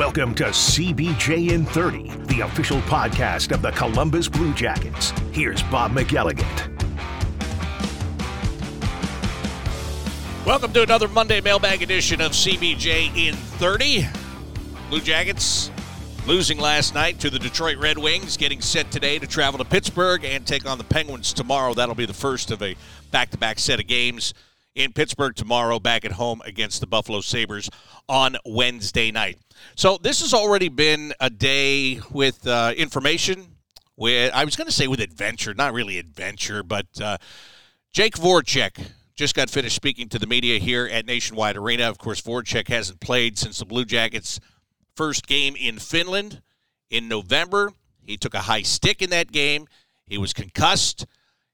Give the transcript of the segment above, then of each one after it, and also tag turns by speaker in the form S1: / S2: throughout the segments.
S1: Welcome to CBJ in 30, the official podcast of the Columbus Blue Jackets. Here's Bob McElligott.
S2: Welcome to another Monday mailbag edition of CBJ in 30. Blue Jackets losing last night to the Detroit Red Wings, getting set today to travel to Pittsburgh and take on the Penguins tomorrow. That'll be the first of a back to back set of games in Pittsburgh tomorrow, back at home against the Buffalo Sabres on Wednesday night. So, this has already been a day with uh, information. With I was going to say with adventure, not really adventure, but uh, Jake Voracek just got finished speaking to the media here at Nationwide Arena. Of course, Voracek hasn't played since the Blue Jackets' first game in Finland in November. He took a high stick in that game. He was concussed.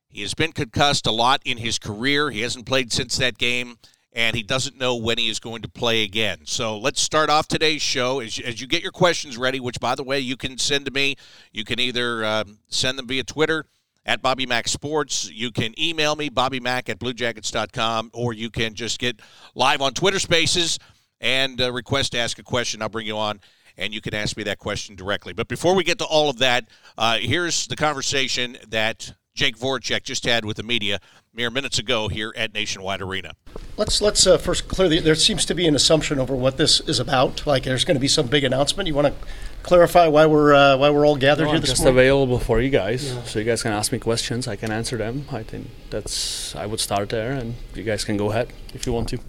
S2: He has been concussed a lot in his career. He hasn't played since that game, and he doesn't know when he is going to play again. So let's start off today's show. As, as you get your questions ready, which, by the way, you can send to me, you can either uh, send them via Twitter at Bobby Mack Sports. You can email me, BobbyMack at BlueJackets.com, or you can just get live on Twitter Spaces and uh, request to ask a question. I'll bring you on and you can ask me that question directly. But before we get to all of that, uh, here's the conversation that Jake Voracek just had with the media mere minutes ago here at Nationwide Arena.
S3: Let's let's uh, first clear the, there seems to be an assumption over what this is about. Like there's going to be some big announcement. You want to clarify why we're uh, why we're all gathered
S4: no,
S3: here
S4: I'm
S3: this
S4: just
S3: morning?
S4: available for you guys, yeah. so you guys can ask me questions. I can answer them. I think that's I would start there, and you guys can go ahead if you want to.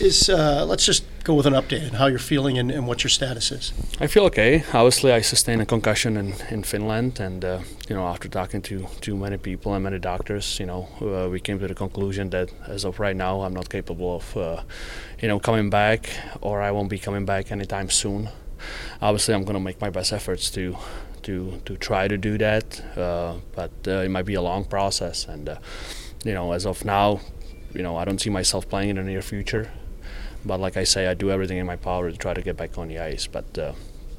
S3: Is uh, let's just go with an update on how you're feeling and, and, what your status is.
S4: I feel okay. Obviously, I sustained a concussion in, in Finland, and uh, you know, after talking to too many people and many doctors, you know, uh, we came to the conclusion that as of right now, I'm not capable of, uh, you know, coming back, or I won't be coming back anytime soon. Obviously, I'm going to make my best efforts to to to try to do that, uh, but uh, it might be a long process, and you know, as of now, you know, I don't see myself playing in the near future. But like I say, I do everything in my power to try to get back on the ice. But uh,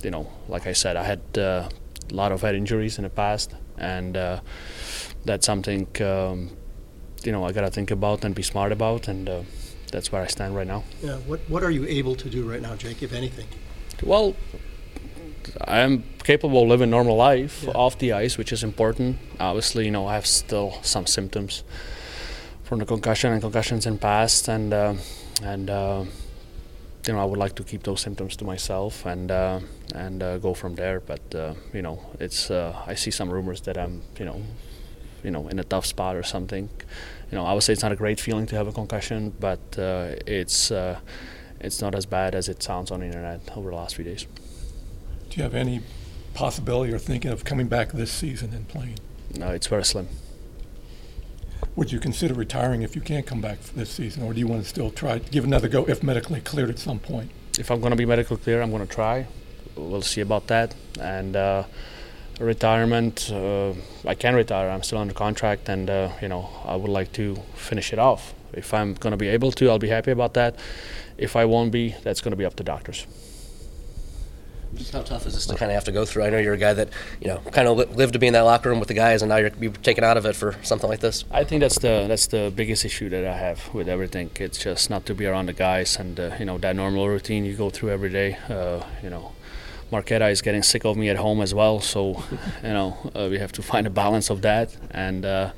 S4: you know, like I said, I had uh, a lot of head injuries in the past, and uh, that's something um, you know I gotta think about and be smart about, and uh, that's where I stand right now.
S3: Yeah. What What are you able to do right now, Jake? If anything?
S4: Well, I am capable of living a normal life yeah. off the ice, which is important. Obviously, you know, I have still some symptoms from the concussion and concussions in past, and uh, and uh, you know I would like to keep those symptoms to myself and uh, and uh, go from there. But uh, you know, it's uh, I see some rumors that I'm you know you know in a tough spot or something. You know, I would say it's not a great feeling to have a concussion, but it's it's not as bad as it sounds on the internet over the last few days.
S5: Do you have any possibility or thinking of coming back this season and playing?
S4: No, it's very slim.
S5: Would you consider retiring if you can't come back this season, or do you want to still try give another go if medically cleared at some point?
S4: If I'm going to be medically clear, I'm going to try. We'll see about that. And uh, retirement, uh, I can retire. I'm still under contract, and uh, you know I would like to finish it off. If I'm going to be able to, I'll be happy about that. If I won't be, that's going to be up to doctors.
S6: Just how tough is this to kind of have to go through? I know you're a guy that you know kind of lived to be in that locker room with the guys, and now you're be taken out of it for something like this.
S4: I think that's the that's the biggest issue that I have with everything. It's just not to be around the guys and uh, you know that normal routine you go through every day. Uh, you know, Marketta is getting sick of me at home as well, so you know uh, we have to find a balance of that and uh,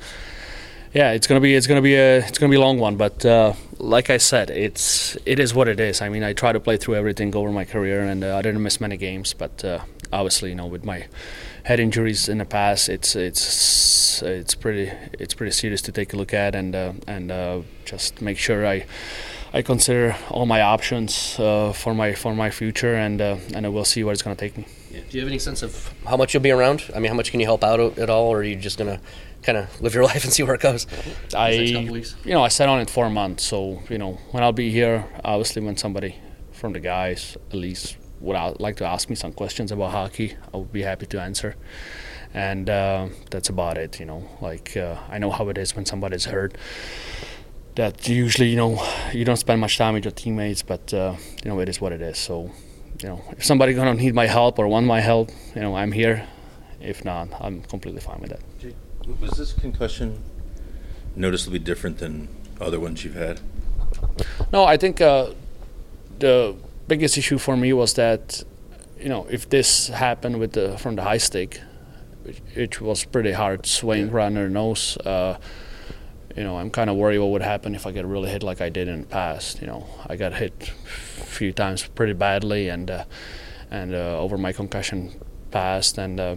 S4: yeah, it's gonna be it's gonna be a it's gonna be a long one. But uh, like I said, it's it is what it is. I mean, I try to play through everything over my career, and uh, I didn't miss many games. But uh, obviously, you know, with my head injuries in the past, it's it's it's pretty it's pretty serious to take a look at and uh, and uh, just make sure I. I consider all my options uh, for my for my future, and and I will see where it's going to take me.
S6: Yeah. Do you have any sense of how much you'll be around? I mean, how much can you help out at all, or are you just to kind of live your life and see where it goes.
S4: I, you know, I sat on it for a month, so you know, when I'll be here, obviously, when somebody from the guys at least would like to ask me some questions about hockey, I would be happy to answer. And uh, that's about it, you know. Like uh, I know how it is when somebody's hurt. That usually, you know, you don't spend much time with your teammates, but uh, you know, it is what it is. So, you know, if somebody gonna need my help or want my help, you know, I'm here. If not, I'm completely fine with that.
S7: Was this concussion noticeably different than other ones you've had?
S4: No, I think uh, the biggest issue for me was that you know, if this happened with the from the high stick, which, which was pretty hard swing right under the nose. Uh, you know, I'm kind of worried what would happen if I get really hit like I did in the past. You know, I got hit a few times pretty badly, and uh, and uh, over my concussion past, and uh,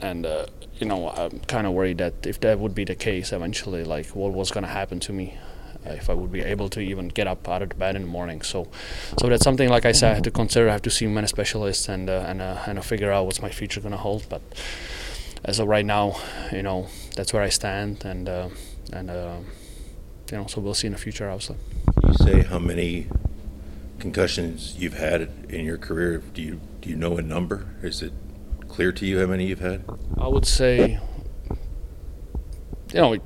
S4: and uh, you know, I'm kind of worried that if that would be the case eventually, like what was going to happen to me uh, if I would be able to even get up out of the bed in the morning. So, so that's something like I said I have to consider. I have to see many specialists and uh, and uh, and figure out what's my future going to hold. But as of right now, you know, that's where I stand, and uh, and uh, you know, so we'll see in the future, obviously.
S7: You say how many concussions you've had in your career? Do you do you know a number? Is it clear to you how many you've had?
S4: I would say, you know,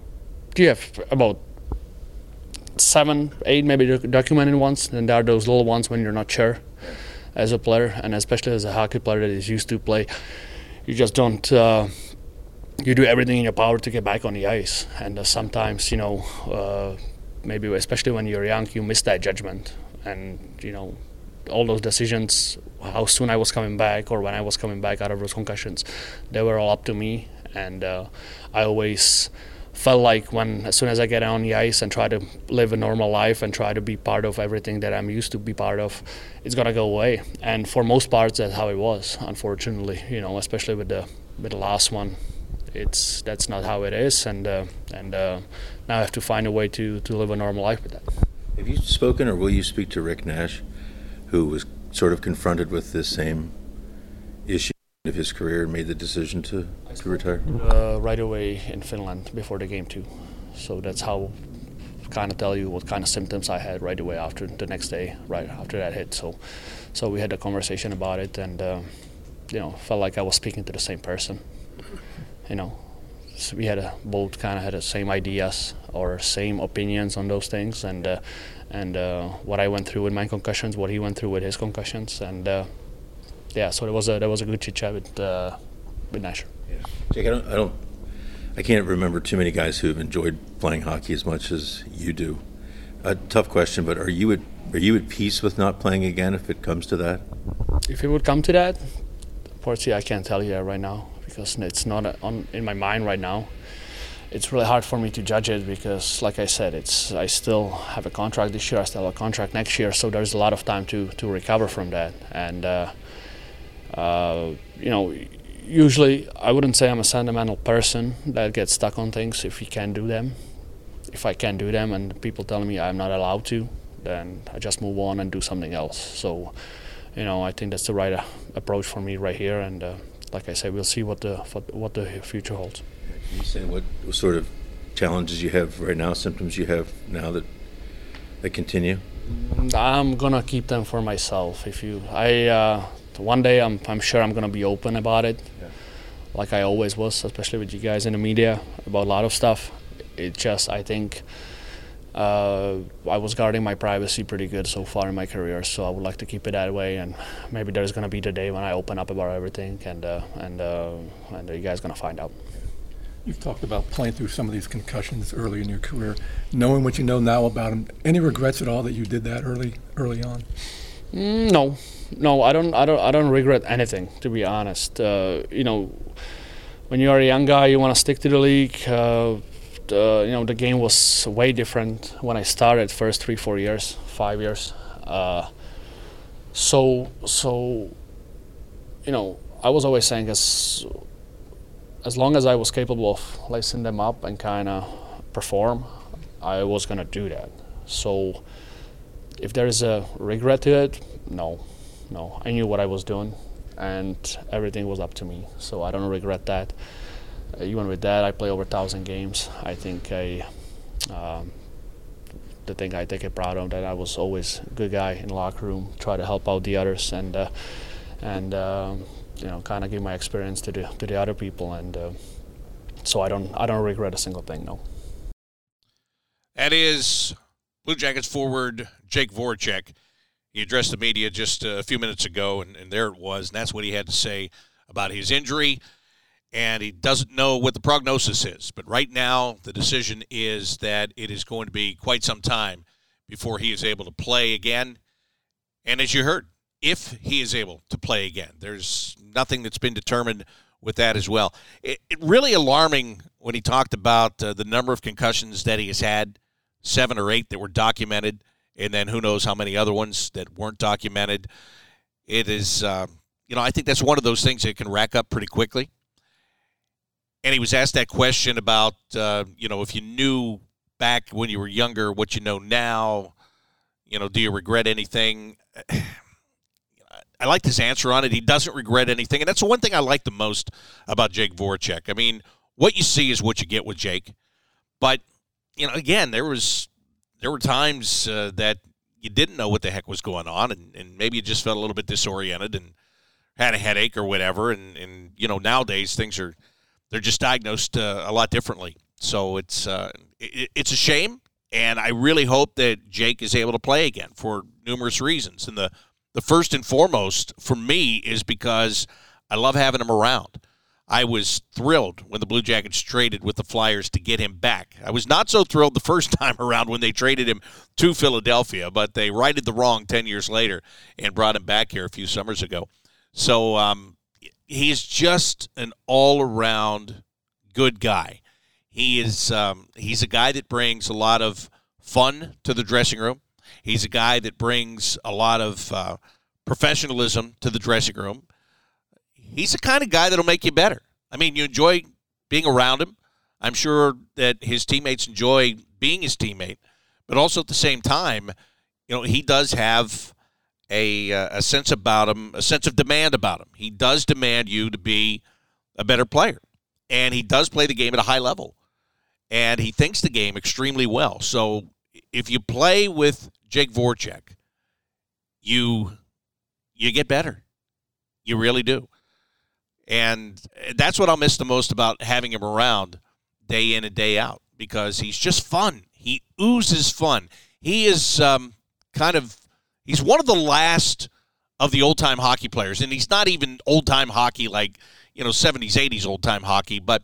S4: you have about seven, eight maybe documented ones, and there are those little ones when you're not sure as a player, and especially as a hockey player that is used to play, you just don't. Uh, you do everything in your power to get back on the ice, and uh, sometimes you know, uh, maybe especially when you're young, you miss that judgment, and you know, all those decisions, how soon I was coming back or when I was coming back out of those concussions, they were all up to me, and uh, I always felt like when as soon as I get on the ice and try to live a normal life and try to be part of everything that I'm used to be part of, it's gonna go away. And for most parts, that's how it was. Unfortunately, you know, especially with the with the last one, it's that's not how it is. And uh, and uh, now I have to find a way to to live a normal life with that.
S7: Have you spoken, or will you speak to Rick Nash, who was sort of confronted with this same issue? of his career and made the decision to, to retire?
S4: Uh, right away in Finland before the game too. So that's how kind of tell you what kind of symptoms I had right away after the next day, right after that hit. So, so we had a conversation about it, and uh, you know, felt like I was speaking to the same person. You know, so we had a, both kind of had the same ideas or same opinions on those things, and uh, and uh, what I went through with my concussions, what he went through with his concussions, and uh, yeah, so there was a there was a good chit chat with uh, with Nasher.
S7: Yeah. Jake, I don't, I don't, I can't remember too many guys who have enjoyed playing hockey as much as you do. A tough question, but are you at are you at peace with not playing again if it comes to that?
S4: If it would come to that, unfortunately, I can't tell you that right now because it's not on in my mind right now. It's really hard for me to judge it because, like I said, it's I still have a contract this year. I still have a contract next year, so there's a lot of time to to recover from that. And uh, uh, you know, usually I wouldn't say I'm a sentimental person that gets stuck on things if you can't do them. If I can't do them and people tell me I'm not allowed to, then I just move on and do something else. So, you know, I think that's the right uh, approach for me right here. And uh, like I say, we'll see what the what the future holds.
S7: Can you say what sort of challenges you have right now, symptoms you have now that that continue?
S4: I'm gonna keep them for myself. If you, I, uh, one day I'm, I'm sure I'm going to be open about it, yeah. like I always was, especially with you guys in the media about a lot of stuff. It just, I think, uh, I was guarding my privacy pretty good so far in my career, so I would like to keep it that way. And maybe there's going to be the day when I open up about everything, and uh, and uh, and you guys going to find out.
S5: You've talked about playing through some of these concussions early in your career, knowing what you know now about them. Any regrets at all that you did that early early on?
S4: Mm, no, no, I don't, I don't, I don't regret anything to be honest. Uh, you know, when you are a young guy, you want to stick to the league. Uh, you know, the game was way different when I started. First three, four years, five years. Uh, so, so, you know, I was always saying as as long as I was capable of lacing them up and kind of perform, I was gonna do that. So, if there is a regret to it, no no, I knew what I was doing, and everything was up to me. So I don't regret that. Uh, even with that, I play over thousand games. I think I, um, the thing I take it proud of that I was always a good guy in the locker room, try to help out the others, and uh, and um, you know, kind of give my experience to the to the other people, and uh, so I don't I don't regret a single thing. No.
S2: That is Blue Jackets forward Jake Voracek. He addressed the media just a few minutes ago, and, and there it was. And that's what he had to say about his injury. And he doesn't know what the prognosis is. But right now, the decision is that it is going to be quite some time before he is able to play again. And as you heard, if he is able to play again. There's nothing that's been determined with that as well. It, it really alarming when he talked about uh, the number of concussions that he has had, seven or eight that were documented, and then who knows how many other ones that weren't documented. It is, uh, you know, I think that's one of those things that can rack up pretty quickly. And he was asked that question about, uh, you know, if you knew back when you were younger what you know now, you know, do you regret anything? I liked his answer on it. He doesn't regret anything, and that's the one thing I like the most about Jake Voracek. I mean, what you see is what you get with Jake, but you know, again, there was there were times uh, that you didn't know what the heck was going on, and, and maybe you just felt a little bit disoriented and had a headache or whatever. And, and you know, nowadays things are they're just diagnosed uh, a lot differently. So it's uh, it, it's a shame, and I really hope that Jake is able to play again for numerous reasons. And the the first and foremost for me is because I love having him around. I was thrilled when the Blue Jackets traded with the Flyers to get him back. I was not so thrilled the first time around when they traded him to Philadelphia, but they righted the wrong 10 years later and brought him back here a few summers ago. So um, he's just an all around good guy. He is um, he's a guy that brings a lot of fun to the dressing room. He's a guy that brings a lot of uh, professionalism to the dressing room. He's the kind of guy that'll make you better. I mean, you enjoy being around him. I'm sure that his teammates enjoy being his teammate, but also at the same time, you know, he does have a, uh, a sense about him, a sense of demand about him. He does demand you to be a better player, and he does play the game at a high level, and he thinks the game extremely well. So if you play with Jake Voracek, you you get better. You really do. And that's what I'll miss the most about having him around day in and day out because he's just fun. He oozes fun. He is um, kind of he's one of the last of the old time hockey players, and he's not even old time hockey like you know 70s 80s old time hockey, but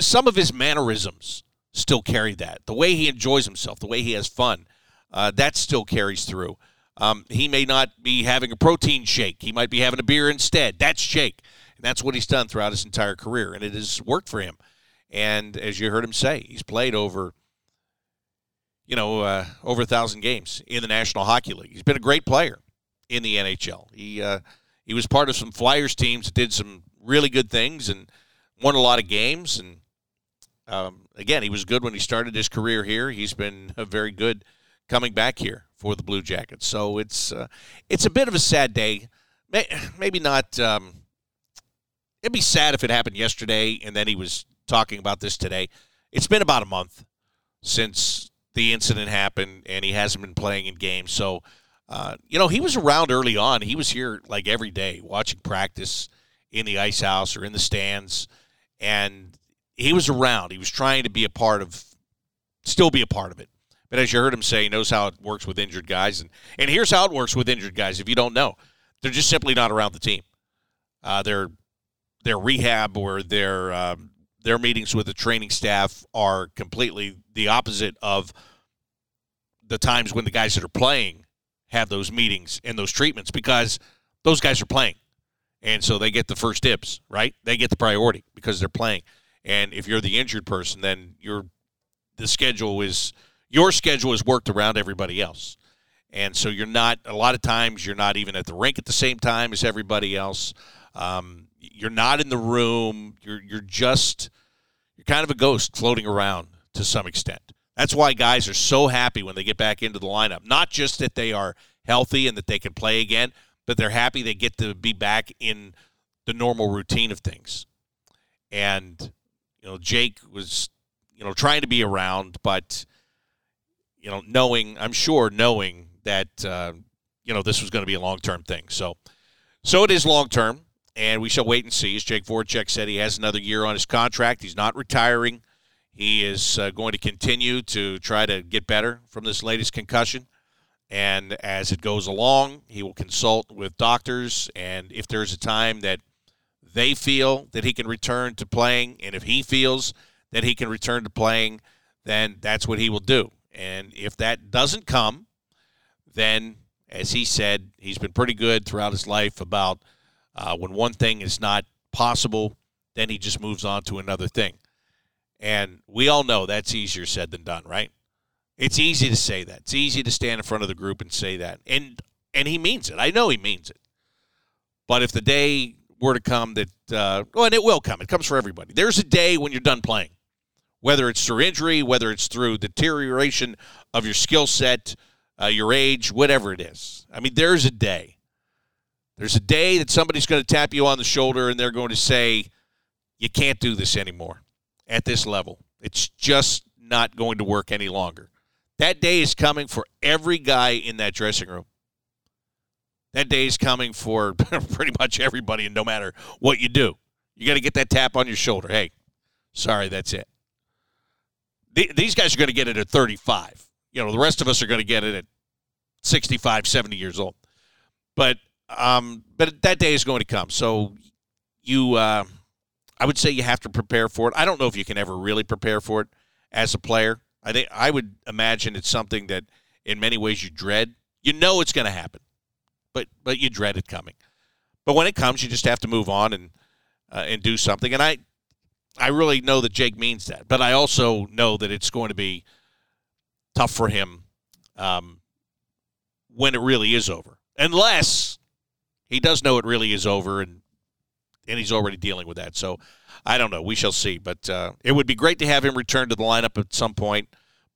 S2: some of his mannerisms still carry that. The way he enjoys himself, the way he has fun, uh, that still carries through. Um, he may not be having a protein shake. He might be having a beer instead. That's shake. And that's what he's done throughout his entire career. And it has worked for him. And as you heard him say, he's played over, you know, uh, over a thousand games in the National Hockey League. He's been a great player in the NHL. He uh, he was part of some Flyers teams that did some really good things and won a lot of games. And um, again, he was good when he started his career here. He's been very good coming back here for the Blue Jackets. So it's uh, it's a bit of a sad day. Maybe not. Um, it'd be sad if it happened yesterday and then he was talking about this today. It's been about a month since the incident happened, and he hasn't been playing in games. So, uh, you know, he was around early on. He was here like every day watching practice in the ice house or in the stands, and he was around. He was trying to be a part of, still be a part of it. But as you heard him say, he knows how it works with injured guys. And, and here's how it works with injured guys if you don't know. They're just simply not around the team. Uh, their, their rehab or their, um, their meetings with the training staff are completely the opposite of the times when the guys that are playing have those meetings and those treatments because those guys are playing. And so they get the first dibs, right? They get the priority because they're playing. And if you're the injured person, then your the schedule is your schedule is worked around everybody else. And so you're not a lot of times you're not even at the rink at the same time as everybody else. Um, you're not in the room. You're you're just kind of a ghost floating around to some extent. That's why guys are so happy when they get back into the lineup. Not just that they are healthy and that they can play again, but they're happy they get to be back in the normal routine of things. And you know, Jake was, you know, trying to be around, but you know, knowing, I'm sure, knowing that uh, you know this was going to be a long term thing. So, so it is long term, and we shall wait and see. As Jake Voracek said, he has another year on his contract. He's not retiring. He is uh, going to continue to try to get better from this latest concussion. And as it goes along, he will consult with doctors. And if there's a time that they feel that he can return to playing, and if he feels that he can return to playing, then that's what he will do. And if that doesn't come, then as he said, he's been pretty good throughout his life about uh, when one thing is not possible, then he just moves on to another thing. And we all know that's easier said than done, right? It's easy to say that. It's easy to stand in front of the group and say that. And and he means it. I know he means it. But if the day were to come that, uh, well, and it will come, it comes for everybody. There's a day when you're done playing, whether it's through injury, whether it's through deterioration of your skill set, uh, your age, whatever it is. I mean, there's a day. There's a day that somebody's going to tap you on the shoulder and they're going to say, you can't do this anymore at this level. It's just not going to work any longer. That day is coming for every guy in that dressing room. That day is coming for pretty much everybody, and no matter what you do, you got to get that tap on your shoulder. Hey, sorry, that's it. These guys are going to get it at 35. You know, the rest of us are going to get it at 65, 70 years old. But um, but that day is going to come. So you, uh, I would say you have to prepare for it. I don't know if you can ever really prepare for it as a player. I think I would imagine it's something that in many ways you dread. You know it's going to happen, but but you dread it coming. But when it comes, you just have to move on and uh, and do something. And I I really know that Jake means that, but I also know that it's going to be tough for him um, when it really is over, unless he does know it really is over and and he's already dealing with that. So I don't know. We shall see. But uh, it would be great to have him return to the lineup at some point.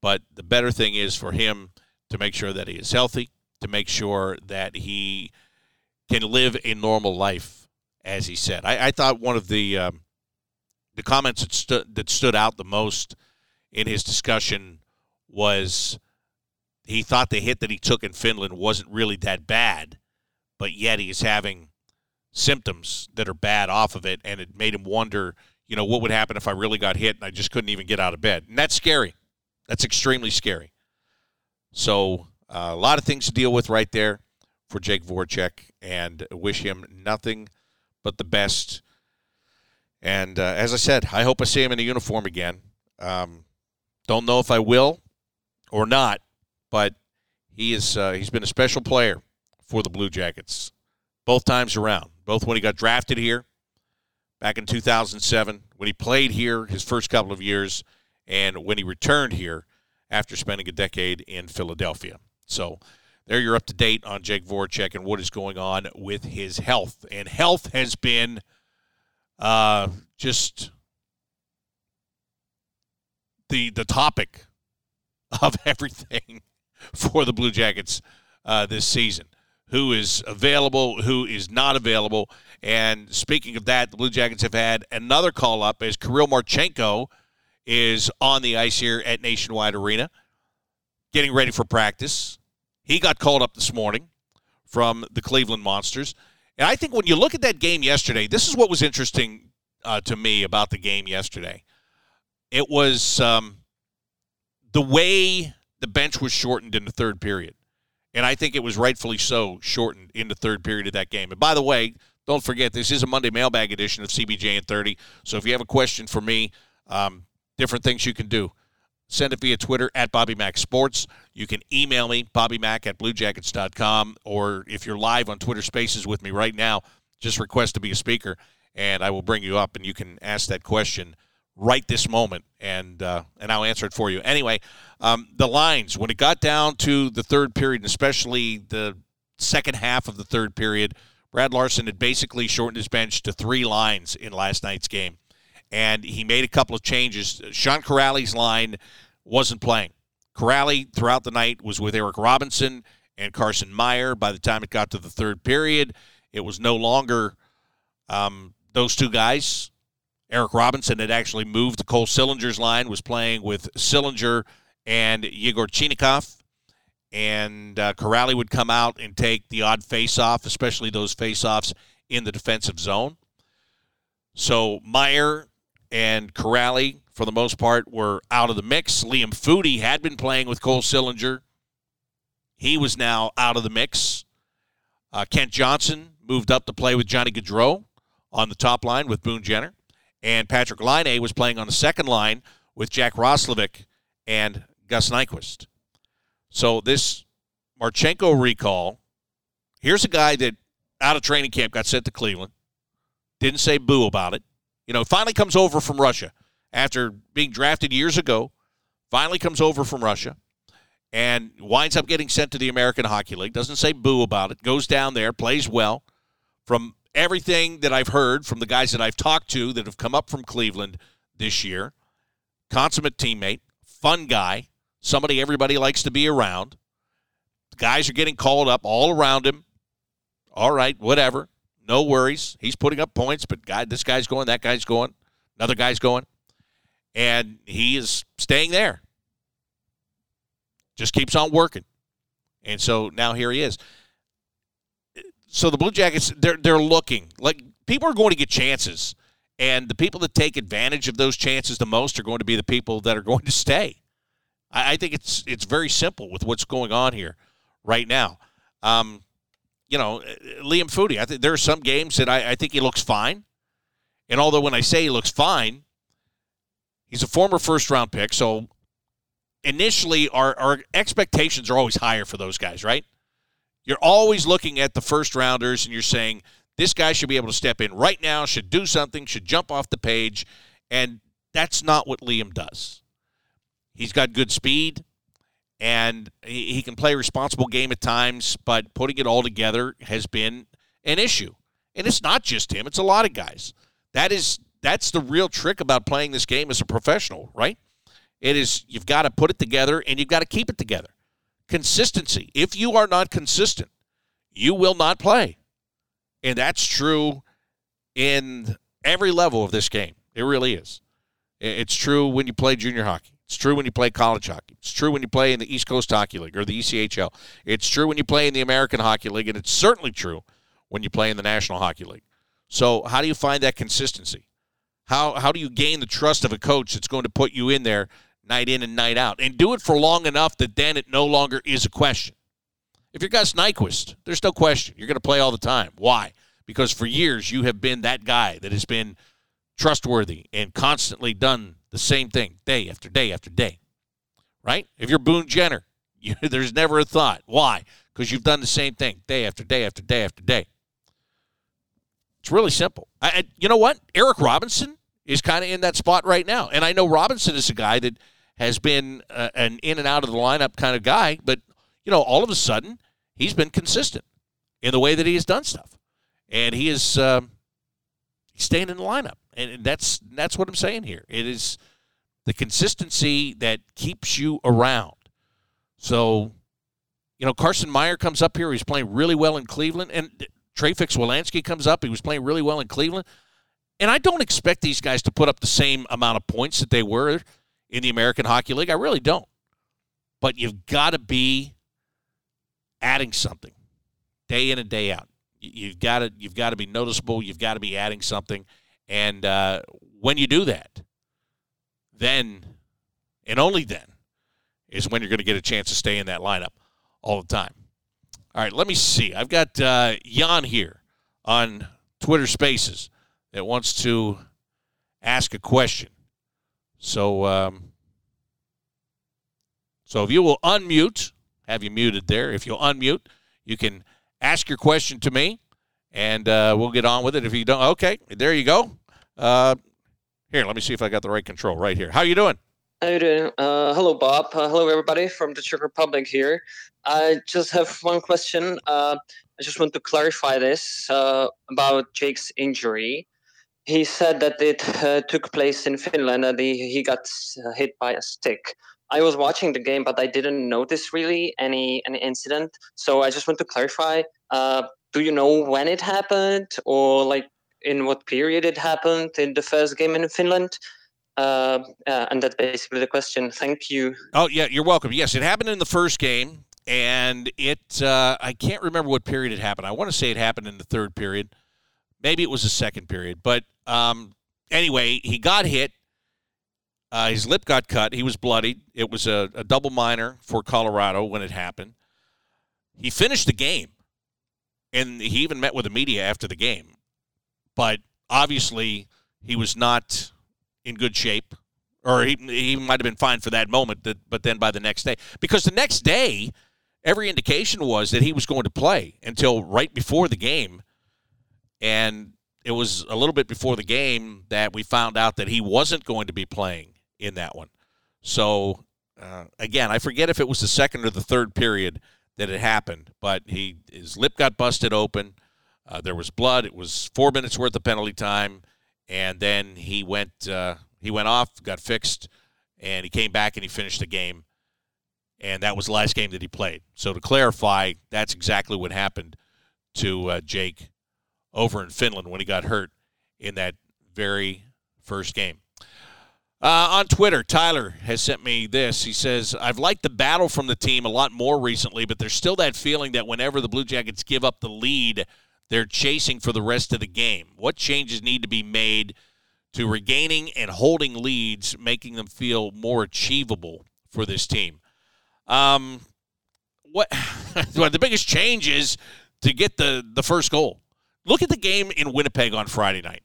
S2: But the better thing is for him to make sure that he is healthy, to make sure that he can live a normal life, as he said. I, I thought one of the um, the comments that stood that stood out the most in his discussion was he thought the hit that he took in Finland wasn't really that bad, but yet he's having symptoms that are bad off of it, and it made him wonder, you know, what would happen if I really got hit and I just couldn't even get out of bed. And that's scary. That's extremely scary. So uh, a lot of things to deal with right there for Jake Voracek, and wish him nothing but the best. And uh, as I said, I hope I see him in a uniform again. Um, don't know if I will or not, but he is uh, he's been a special player for the Blue Jackets both times around. Both when he got drafted here back in 2007, when he played here his first couple of years, and when he returned here after spending a decade in Philadelphia. So there you're up to date on Jake Voracek and what is going on with his health. And health has been uh, just the the topic of everything for the Blue Jackets uh, this season. Who is available, who is not available. And speaking of that, the Blue Jackets have had another call up as Kirill Marchenko is on the ice here at Nationwide Arena, getting ready for practice. He got called up this morning from the Cleveland Monsters. And I think when you look at that game yesterday, this is what was interesting uh, to me about the game yesterday. It was um, the way the bench was shortened in the third period. And I think it was rightfully so shortened in the third period of that game. And by the way, don't forget, this is a Monday mailbag edition of CBJ and 30. So if you have a question for me, um, different things you can do. Send it via Twitter at Bobby Mack Sports. You can email me, BobbyMack at BlueJackets.com. Or if you're live on Twitter Spaces with me right now, just request to be a speaker, and I will bring you up, and you can ask that question right this moment, and uh, and I'll answer it for you. Anyway, um, the lines when it got down to the third period, and especially the second half of the third period, Brad Larsen had basically shortened his bench to three lines in last night's game, and he made a couple of changes. Sean Kuraly's line wasn't playing. Kuraly throughout the night was with Eric Robinson and Carson Meyer. By the time it got to the third period, it was no longer um, those two guys. Eric Robinson had actually moved to Cole Sillinger's line, was playing with Sillinger and Yegor Chinakhov. And uh, Kuraly would come out and take the odd face-off, especially those face-offs in the defensive zone. So Meyer and Kuraly, for the most part, were out of the mix. Liam Foudy had been playing with Cole Sillinger. He was now out of the mix. Uh, Kent Johnson moved up to play with Johnny Gaudreau on the top line with Boone Jenner and Patrick Laine was playing on the second line with Jack Roslovic and Gus Nyquist. So this Marchenko recall Here's a guy that out of training camp got sent to Cleveland, didn't say boo about it. You know, finally comes over from Russia after being drafted years ago. Finally comes over from Russia and winds up getting sent to the American Hockey League. Doesn't say boo about it. Goes down there, plays well. From everything that I've heard from the guys that I've talked to that have come up from Cleveland this year, consummate teammate, fun guy, somebody everybody likes to be around. The guys are getting called up all around him. All right, whatever. No worries. He's putting up points, but God, this guy's going, that guy's going, another guy's going. And he is staying there. Just keeps on working. And so now here he is. So the Blue Jackets, they're they're looking. Like people are going to get chances. And the people that take advantage of those chances the most are going to be the people that are going to stay. I, I think it's it's very simple with what's going on here right now. Um, you know, Liam Foudy, I think there are some games that I, I think he looks fine. And although when I say he looks fine, he's a former first round pick, so initially our, our expectations are always higher for those guys, right? You're always looking at the first rounders and you're saying, this guy should be able to step in right now, should do something, should jump off the page. And that's not what Liam does. He's got good speed and he, can play a responsible game at times, but putting it all together has been an issue. And it's not just him, it's a lot of guys. That is that's the real trick about playing this game as a professional, right? It is you've got to put it together and you've got to keep it together. Consistency. If you are not consistent, you will not play. And that's true in every level of this game. It really is. It's true when you play junior hockey. It's true when you play college hockey. It's true when you play in the East Coast Hockey League or the ECHL. It's true when you play in the American Hockey League, and it's certainly true when you play in the National Hockey League. So, how do you find that consistency? How how do you gain the trust of a coach that's going to put you in there night in and night out, and do it for long enough that then it no longer is a question? If you're Gus Nyquist, there's no question you're going to play all the time. Why? Because for years you have been that guy that has been trustworthy and constantly done the same thing day after day after day. Right? If you're Boone Jenner, you, there's never a thought. Why? Because you've done the same thing day after day after day after day. It's really simple. I, I, you know what? Eric Robinson is kind of in that spot right now. And I know Robinson is a guy that has been uh, an in and out of the lineup kind of guy, but, you know, all of a sudden, he's been consistent in the way that he has done stuff. And he is he's staying in the lineup and that's that's what I'm saying here. It is the consistency that keeps you around. So, you know, Carson Meyer comes up here. He's playing really well in Cleveland, and Trey Fix-Wolansky comes up. He was playing really well in Cleveland, and I don't expect these guys to put up the same amount of points that they were in the American Hockey League. I really don't. But you've got to be adding something day in and day out. You've got to you've got to be noticeable. You've got to be adding something. And uh, when you do that, then and only then is when you're going to get a chance to stay in that lineup all the time. All right, let me see. I've got uh, Jan here on Twitter Spaces that wants to ask a question. So, um, so if you will unmute, have you muted there? If you'll unmute, you can ask your question to me, and uh, we'll get on with it. If you don't, okay, there you go. Uh, here, let me see if I got the right control right here. How you doing?
S8: How you doing? Uh, hello, Bob. Uh, hello, everybody from the Czech Republic here. I just have one question. Uh, I just want to clarify this uh, about Jake's injury. He said that it uh, took place in Finland and he, he got uh, hit by a stick. I was watching the game, but I didn't notice really any any incident. So I just want to clarify. do you know when it happened, or like in what period it happened in the first game in Finland. Uh, uh, and that's basically the question. Thank you.
S2: Oh yeah, you're welcome. Yes, it happened in the first game, and it uh, I can't remember what period it happened. I want to say it happened in the third period. Maybe it was the second period, but um, anyway, he got hit. Uh, his lip got cut. He was bloodied. It was a, a double minor for Colorado when it happened. He finished the game, and he even met with the media after the game but obviously he was not in good shape, or he, he might have been fine for that moment, but then by the next day, because the next day, every indication was that he was going to play until right before the game. And it was a little bit before the game that we found out that he wasn't going to be playing in that one. So, uh, again, I forget if it was the second or the third period that it happened, but he his lip got busted open. Uh, there was blood. It was four minutes worth of penalty time, and then he went uh, he went off, got fixed, and he came back and he finished the game. And that was the last game that he played. So to clarify, that's exactly what happened to uh, Jake over in Finland when he got hurt in that very first game. Uh, on Twitter, Tyler has sent me this. He says, I've liked the battle from the team a lot more recently, but there's still that feeling that whenever the Blue Jackets give up the lead, they're chasing for the rest of the game. What changes need to be made to regaining and holding leads, making them feel more achievable for this team? Um, what well, the biggest change is to get the, the first goal. Look at the game in Winnipeg on Friday night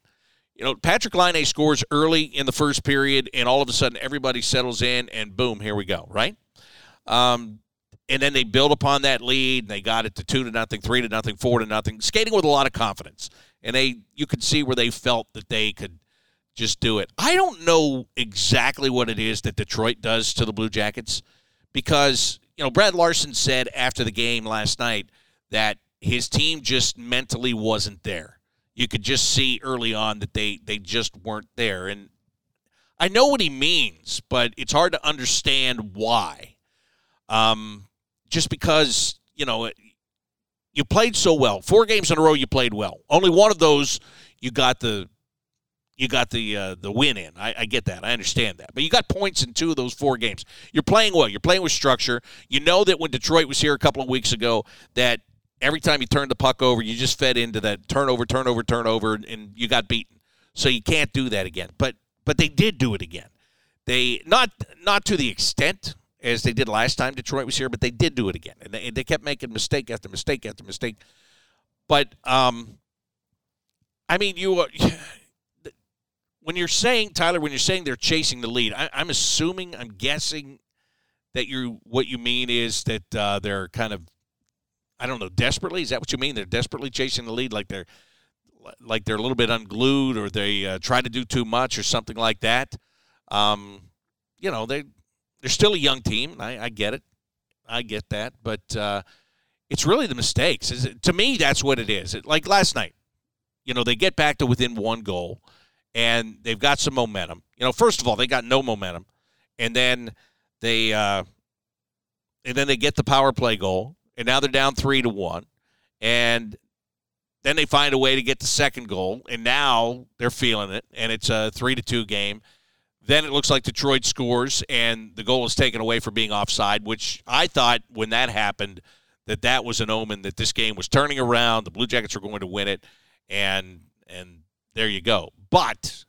S2: you know, Patrick Laine scores early in the first period, and all of a sudden everybody settles in, and boom, here we go, right? Um, and then they build upon that lead, and they got it to two to nothing, three to nothing, four to nothing, skating with a lot of confidence. And they, you could see where they felt that they could just do it. I don't know exactly what it is that Detroit does to the Blue Jackets, because you know Brad Larsen said after the game last night that his team just mentally wasn't there you could just see early on that they they just weren't there and I know what he means, but it's hard to understand why. Um, just because you know you played so well, four games in a row, you played well. Only one of those you got the you got the uh, the win in. I, I, get that. I understand that. But you got points in two of those four games. You're playing well. You're playing with structure. You know that when Detroit was here a couple of weeks ago, that every time you turned the puck over, you just fed into that turnover, turnover, turnover, and you got beaten. So you can't do that again. But but they did do it again. They not not to the extent as they did last time Detroit was here, but they did do it again, and they, they kept making mistake after mistake after mistake. But um, I mean, you uh, when you're saying Tyler, when you're saying they're chasing the lead, I, I'm assuming, I'm guessing that you what you mean is that uh, they're kind of I don't know, desperately. Is that what you mean? They're desperately chasing the lead, like they're like they're a little bit unglued, or they uh, try to do too much, or something like that. Um, you know, they they're still a young team. I, I get it, I get that, but uh, it's really the mistakes. It, to me, that's what it is. It, like last night, you know, they get back to within one goal, and they've got some momentum. You know, first of all, they got no momentum, and then they uh, and then they get the power play goal and now they're down three to one, and then they find a way to get the second goal, and now they're feeling it, and it's a three to two game. Then it looks like Detroit scores, and the goal is taken away for being offside, which I thought when that happened that that was an omen that this game was turning around. The Blue Jackets were going to win it, and and there you go. But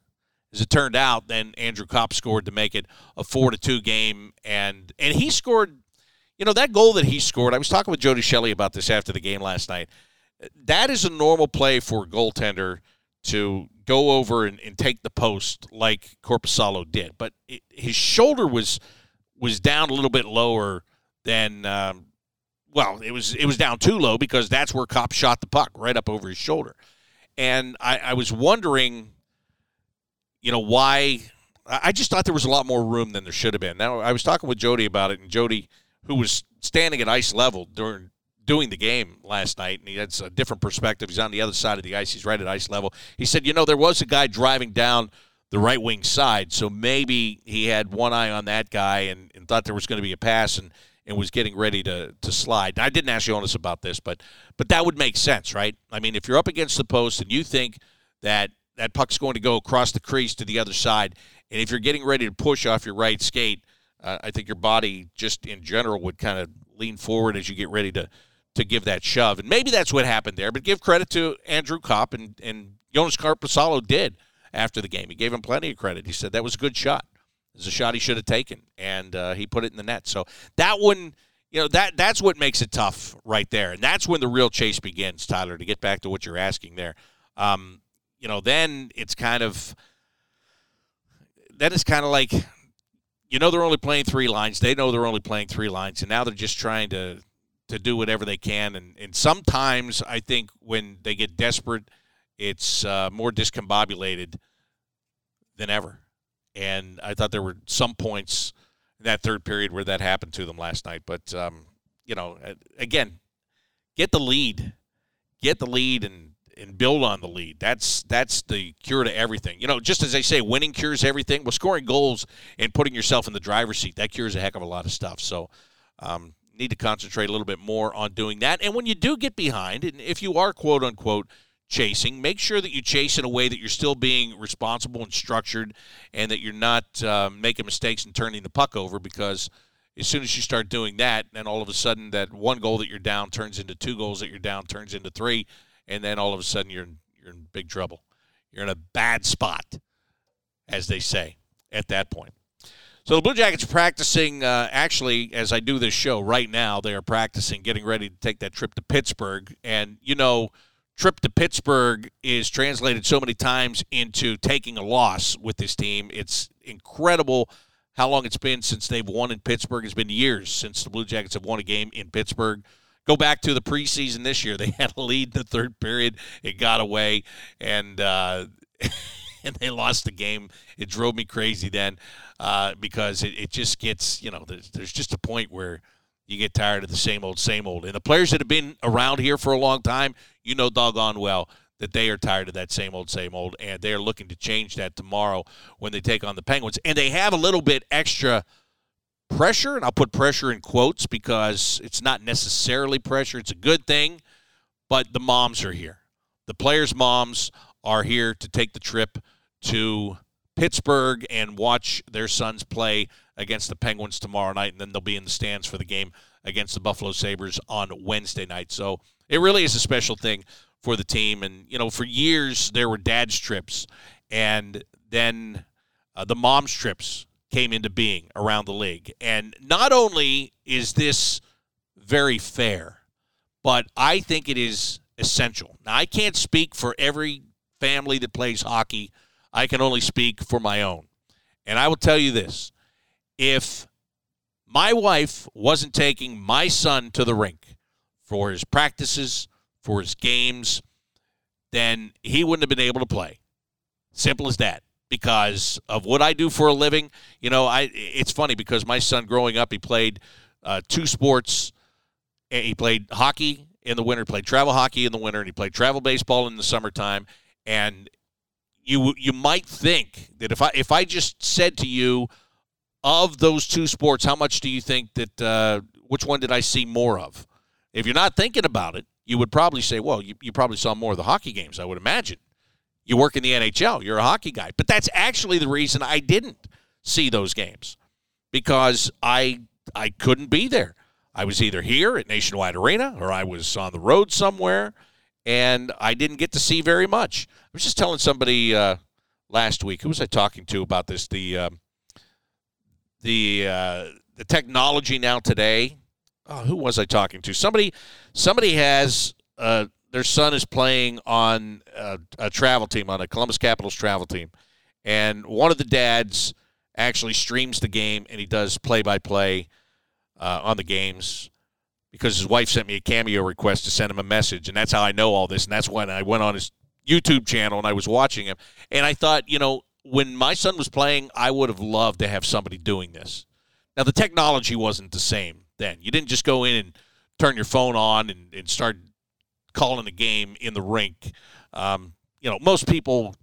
S2: as it turned out, then Andrew Copp scored to make it a four to two game, and and he scored you know, that goal that he scored, I was talking with Jody Shelley about this after the game last night. That is a normal play for a goaltender to go over and, and take the post like Korpisalo did. But it, his shoulder was was down a little bit lower than um, well, it was it was down too low because that's where Copp shot the puck right up over his shoulder. And I, I was wondering, you know, why I just thought there was a lot more room than there should have been. Now I was talking with Jody about it, and Jody – who was standing at ice level during doing the game last night, and he has a different perspective. He's on the other side of the ice. He's right at ice level. He said, you know, there was a guy driving down the right wing side, so maybe he had one eye on that guy and, and thought there was going to be a pass and, and was getting ready to, to slide. I didn't ask Jonas about this, but but that would make sense, right? I mean, if you're up against the post and you think that that puck's going to go across the crease to the other side, and if you're getting ready to push off your right skate – I think your body just in general would kind of lean forward as you get ready to to give that shove. And maybe that's what happened there. But give credit to Andrew Copp and, and Jonas Korpisalo did after the game. He gave him plenty of credit. He said that was a good shot. It was a shot he should have taken, and uh, he put it in the net. So that one, you know, that that's what makes it tough right there, and that's when the real chase begins, Tyler. To get back to what you're asking there, um, you know, then it's kind of then it's kind of like you know they're only playing three lines. They know they're only playing three lines, and now they're just trying to to do whatever they can. And, and sometimes I think when they get desperate, it's uh, more discombobulated than ever. And I thought there were some points in that third period where that happened to them last night. But, um, you know, again, get the lead. Get the lead and and build on the lead. That's that's the cure to everything. You know, just as they say, winning cures everything. Well, scoring goals and putting yourself in the driver's seat that cures a heck of a lot of stuff. So, um, need to concentrate a little bit more on doing that. And when you do get behind, and if you are quote unquote chasing, make sure that you chase in a way that you're still being responsible and structured, and that you're not uh, making mistakes and turning the puck over because. As soon as you start doing that, then all of a sudden that one goal that you're down turns into two goals that you're down turns into three, and then all of a sudden you're in, you're in big trouble. You're in a bad spot, as they say at that point. So the Blue Jackets are practicing. Uh, actually, as I do this show right now, they are practicing, getting ready to take that trip to Pittsburgh. And you know, trip to Pittsburgh is translated so many times into taking a loss with this team. It's incredible how long it's been since they've won in Pittsburgh. It's been years since the Blue Jackets have won a game in Pittsburgh. Go back to the preseason this year. They had a lead in the third period. It got away, and uh, and they lost the game. It drove me crazy then uh, because it, it just gets you know there's, there's just a point where you get tired of the same old, same old. And the players that have been around here for a long time, you know doggone well that they are tired of that same old, same old, and they are looking to change that tomorrow when they take on the Penguins. And they have a little bit extra pressure, and I'll put pressure in quotes because it's not necessarily pressure. It's a good thing, but the moms are here. The players' moms are here to take the trip to Pittsburgh and watch their sons play against the Penguins tomorrow night, and then they'll be in the stands for the game against the Buffalo Sabres on Wednesday night. So it really is a special thing for the team. And, you know, for years there were dad's trips, and then uh, the mom's trips came into being around the league. And not only is this very fair, but I think it is essential. Now, I can't speak for every family that plays hockey, I can only speak for my own. And I will tell you this if my wife wasn't taking my son to the rink for his practices, for his games, then he wouldn't have been able to play. Simple as that because of what I do for a living. You know, I it's funny because my son growing up, he played uh, two sports. He played hockey in the winter, played travel hockey in the winter, and he played travel baseball in the summertime. And you you might think that if I if I just said to you of those two sports, how much do you think that uh, which one did I see more of? If you're not thinking about it, you would probably say, well, you, you probably saw more of the hockey games, I would imagine you work in the NHL, you're a hockey guy. But that's actually the reason I didn't see those games because I I couldn't be there. I was either here at Nationwide Arena or I was on the road somewhere, and I didn't get to see very much. I was just telling somebody uh, last week. Who was I talking to about this? The uh, the uh, the technology now today. Oh, who was I talking to? Somebody somebody has uh, their son is playing on a, a, travel team, on a Columbus Capitals travel team. And one of the dads actually streams the game and he does play by play on the games because his wife sent me a cameo request to send him a message. And that's how I know all this. And that's when I went on his YouTube channel and I was watching him. And I thought, you know, when my son was playing, I would have loved to have somebody doing this. Now, the technology wasn't the same then. You didn't just go in and turn your phone on and, and start calling a game in the rink. Um, you know, most people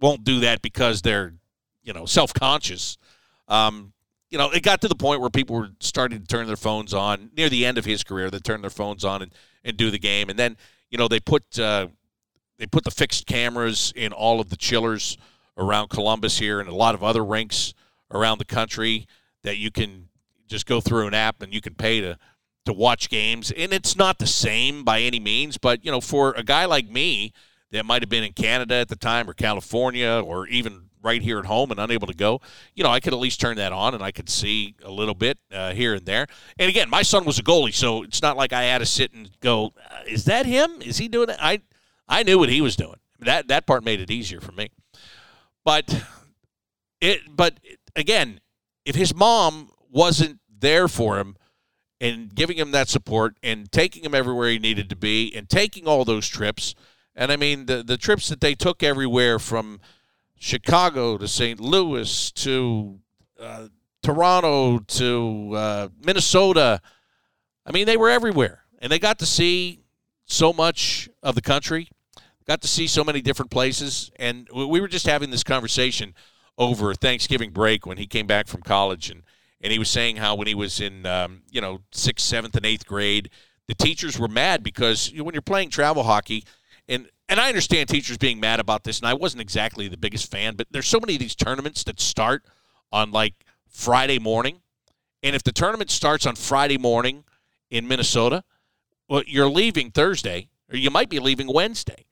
S2: won't do that because they're, you know, self conscious. Um, you know, it got to the point where people were starting to turn their phones on near the end of his career. They turn their phones on and, and do the game, and then you know they put uh, they put the fixed cameras in all of the chillers around Columbus here and a lot of other rinks around the country that you can just go through an app and you can pay to to watch games, and it's not the same by any means. But you know, for a guy like me that might have been in Canada at the time, or California, or even right here at home and unable to go, you know, I could at least turn that on and I could see a little bit uh, here and there. And again, my son was a goalie, so it's not like I had to sit and go, uh, "Is that him? Is he doing it?" I I knew what he was doing. That that part made it easier for me. But it but again, if his mom wasn't there for him and giving him that support and taking him everywhere he needed to be and taking all those trips. And I mean, the, the trips that they took everywhere from Chicago to St. Louis to uh, Toronto to uh, Minnesota. I mean, they were everywhere. And they got to see so much of the country, got to see so many different places. And we were just having this conversation over Thanksgiving break when he came back from college. And and he was saying how when he was in um, you know sixth, seventh, and eighth grade, the teachers were mad because you know, when you're playing travel hockey, and and I understand teachers being mad about this, and I wasn't exactly the biggest fan, but there's so many of these tournaments that start on like Friday morning, and if the tournament starts on Friday morning in Minnesota, well, you're leaving Thursday, or you might be leaving Wednesday,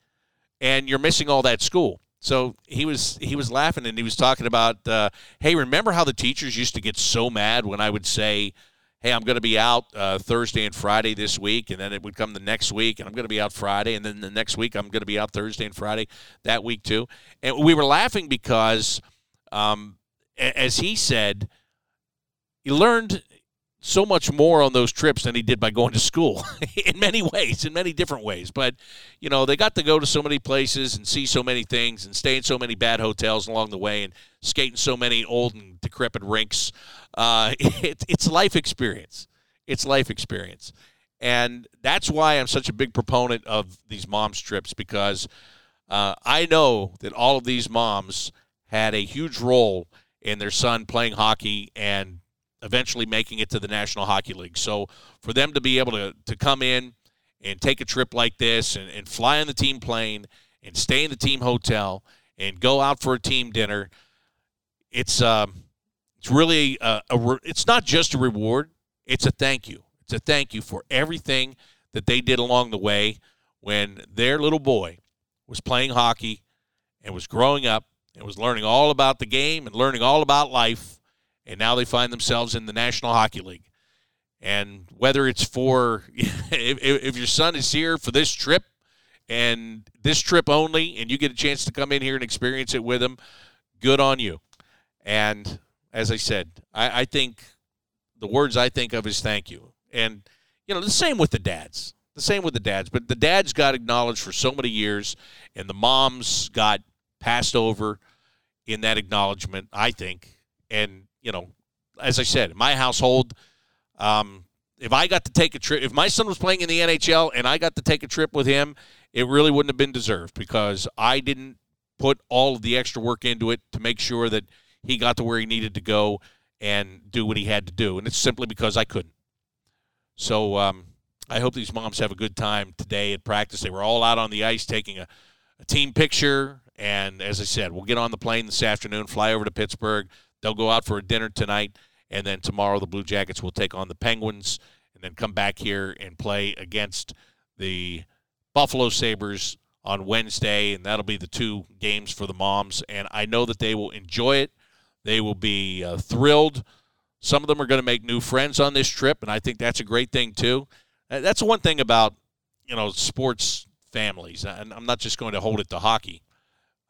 S2: and you're missing all that school. So he was he was laughing and he was talking about, uh, hey, remember how the teachers used to get so mad when I would say, hey, I'm going to be out uh, Thursday and Friday this week, and then it would come the next week, and I'm going to be out Friday, and then the next week I'm going to be out Thursday and Friday that week too. And we were laughing because, um, as he said, he learned so much more on those trips than he did by going to school in many ways, in many different ways. But, you know, they got to go to so many places and see so many things and stay in so many bad hotels along the way and skate in so many old and decrepit rinks. Uh, it, it's life experience. It's life experience. And that's why I'm such a big proponent of these moms trips because uh, I know that all of these moms had a huge role in their son playing hockey and eventually making it to the National Hockey League. So for them to be able to, to come in and take a trip like this and, and fly on the team plane and stay in the team hotel and go out for a team dinner, it's um, it's really a, a it's not just a reward; it's a thank you. It's a thank you for everything that they did along the way when their little boy was playing hockey and was growing up and was learning all about the game and learning all about life and now they find themselves in the National Hockey League. And whether it's for if, if your son is here for this trip and this trip only, and you get a chance to come in here and experience it with him, good on you. And as I said, I, I think the words I think of is thank you. And you know, the same with the dads. The same with the dads. But the dads got acknowledged for so many years, and the moms got passed over in that acknowledgement, I think. And you know, as I said, my household, um, if I got to take a trip, if my son was playing in the NHL and I got to take a trip with him, it really wouldn't have been deserved because I didn't put all of the extra work into it to make sure that he got to where he needed to go and do what he had to do. And it's simply because I couldn't. So um, I hope these moms have a good time today at practice. They were all out on the ice taking a, a team picture. And as I said, we'll get on the plane this afternoon, fly over to Pittsburgh. They'll go out for a dinner tonight, and then tomorrow the Blue Jackets will take on the Penguins, and then come back here and play against the Buffalo Sabres on Wednesday, and that'll be the two games for the moms. And I know that they will enjoy it. They will be uh, thrilled. Some of them are going to make new friends on this trip, and I think that's a great thing too. That's one thing about you know sports families, and I'm not just going to hold it to hockey.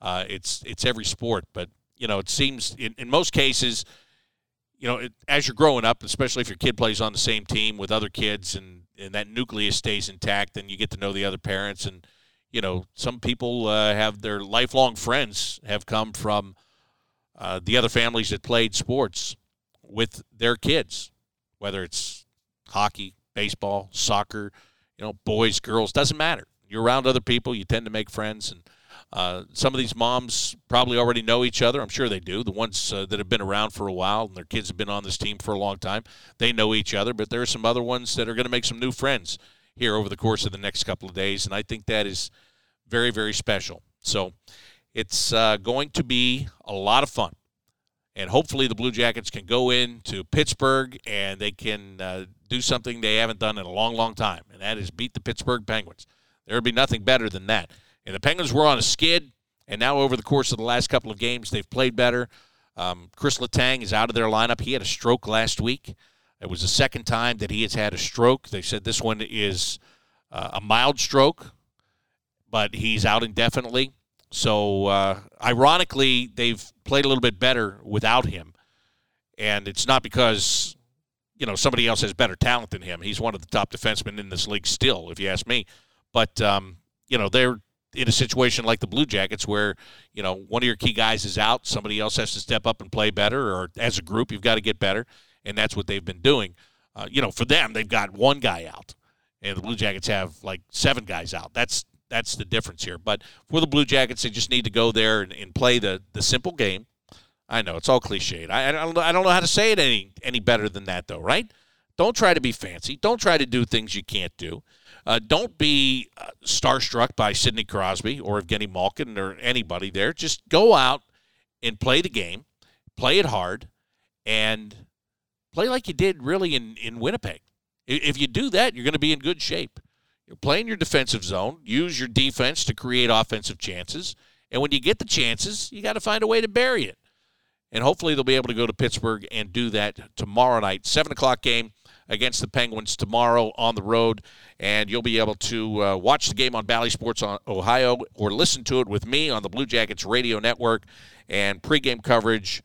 S2: Uh, it's it's every sport, but you know, it seems in, in most cases, you know, it, as you're growing up, especially if your kid plays on the same team with other kids and, and that nucleus stays intact, then you get to know the other parents. And, you know, some people uh, have their lifelong friends have come from uh, the other families that played sports with their kids, whether it's hockey, baseball, soccer, you know, boys, girls, doesn't matter. You're around other people, you tend to make friends. And, uh, some of these moms probably already know each other. I'm sure they do. The ones uh, that have been around for a while and their kids have been on this team for a long time, they know each other. But there are some other ones that are going to make some new friends here over the course of the next couple of days, and I think that is very, very special. So it's uh, going to be a lot of fun. And hopefully the Blue Jackets can go into Pittsburgh and they can uh, do something they haven't done in a long, long time, and that is beat the Pittsburgh Penguins. There would be nothing better than that. And the Penguins were on a skid, and now over the course of the last couple of games, they've played better. Um, Chris Letang is out of their lineup. He had a stroke last week. It was the second time that he has had a stroke. They said this one is uh, a mild stroke, but he's out indefinitely. So, uh, ironically, they've played a little bit better without him. And it's not because you know somebody else has better talent than him. He's one of the top defensemen in this league still, if you ask me. But um, you know they're in a situation like the Blue Jackets where you know one of your key guys is out, somebody else has to step up and play better, or as a group you've got to get better, and that's what they've been doing. Uh, you know, for them they've got one guy out, and the Blue Jackets have like seven guys out. That's that's the difference here. But for the Blue Jackets, they just need to go there and, and play the the simple game. I know it's all cliched. I, I don't I don't know how to say it any any better than that though, right? Don't try to be fancy. Don't try to do things you can't do. Uh, don't be uh, starstruck by Sidney Crosby or Evgeny Malkin or anybody there. Just go out and play the game, play it hard, and play like you did really in, in Winnipeg. If you do that, you're going to be in good shape. You're playing your defensive zone, use your defense to create offensive chances, and when you get the chances, you got to find a way to bury it. And hopefully they'll be able to go to Pittsburgh and do that tomorrow night. 7 o'clock game against the Penguins tomorrow on the road. And you'll be able to uh, watch the game on Bally Sports on Ohio or listen to it with me on the Blue Jackets radio network. And pregame coverage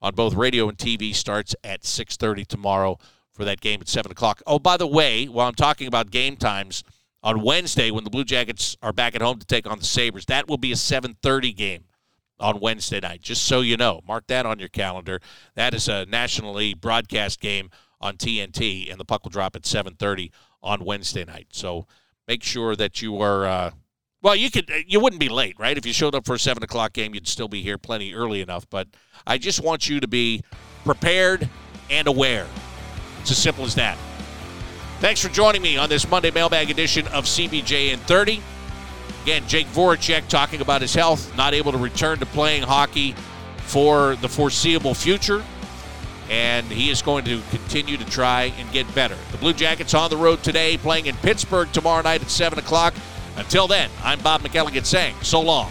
S2: on both radio and TV starts at 6.30 tomorrow for that game at 7 o'clock. Oh, by the way, while I'm talking about game times, on Wednesday when the Blue Jackets are back at home to take on the Sabres, that will be a 7.30 game on Wednesday night, just so you know. Mark that on your calendar. That is a nationally broadcast game on TNT, and the puck will drop at 7:30 on Wednesday night. So make sure that you are. Uh, well, you could. You wouldn't be late, right? If you showed up for a seven o'clock game, you'd still be here plenty early enough. But I just want you to be prepared and aware. It's as simple as that. Thanks for joining me on this Monday mailbag edition of CBJ in 30. Again, Jake Voracek talking about his health, not able to return to playing hockey for the foreseeable future and he is going to continue to try and get better. The Blue Jackets on the road today, playing in Pittsburgh tomorrow night at 7 o'clock. Until then, I'm Bob McElligott saying so long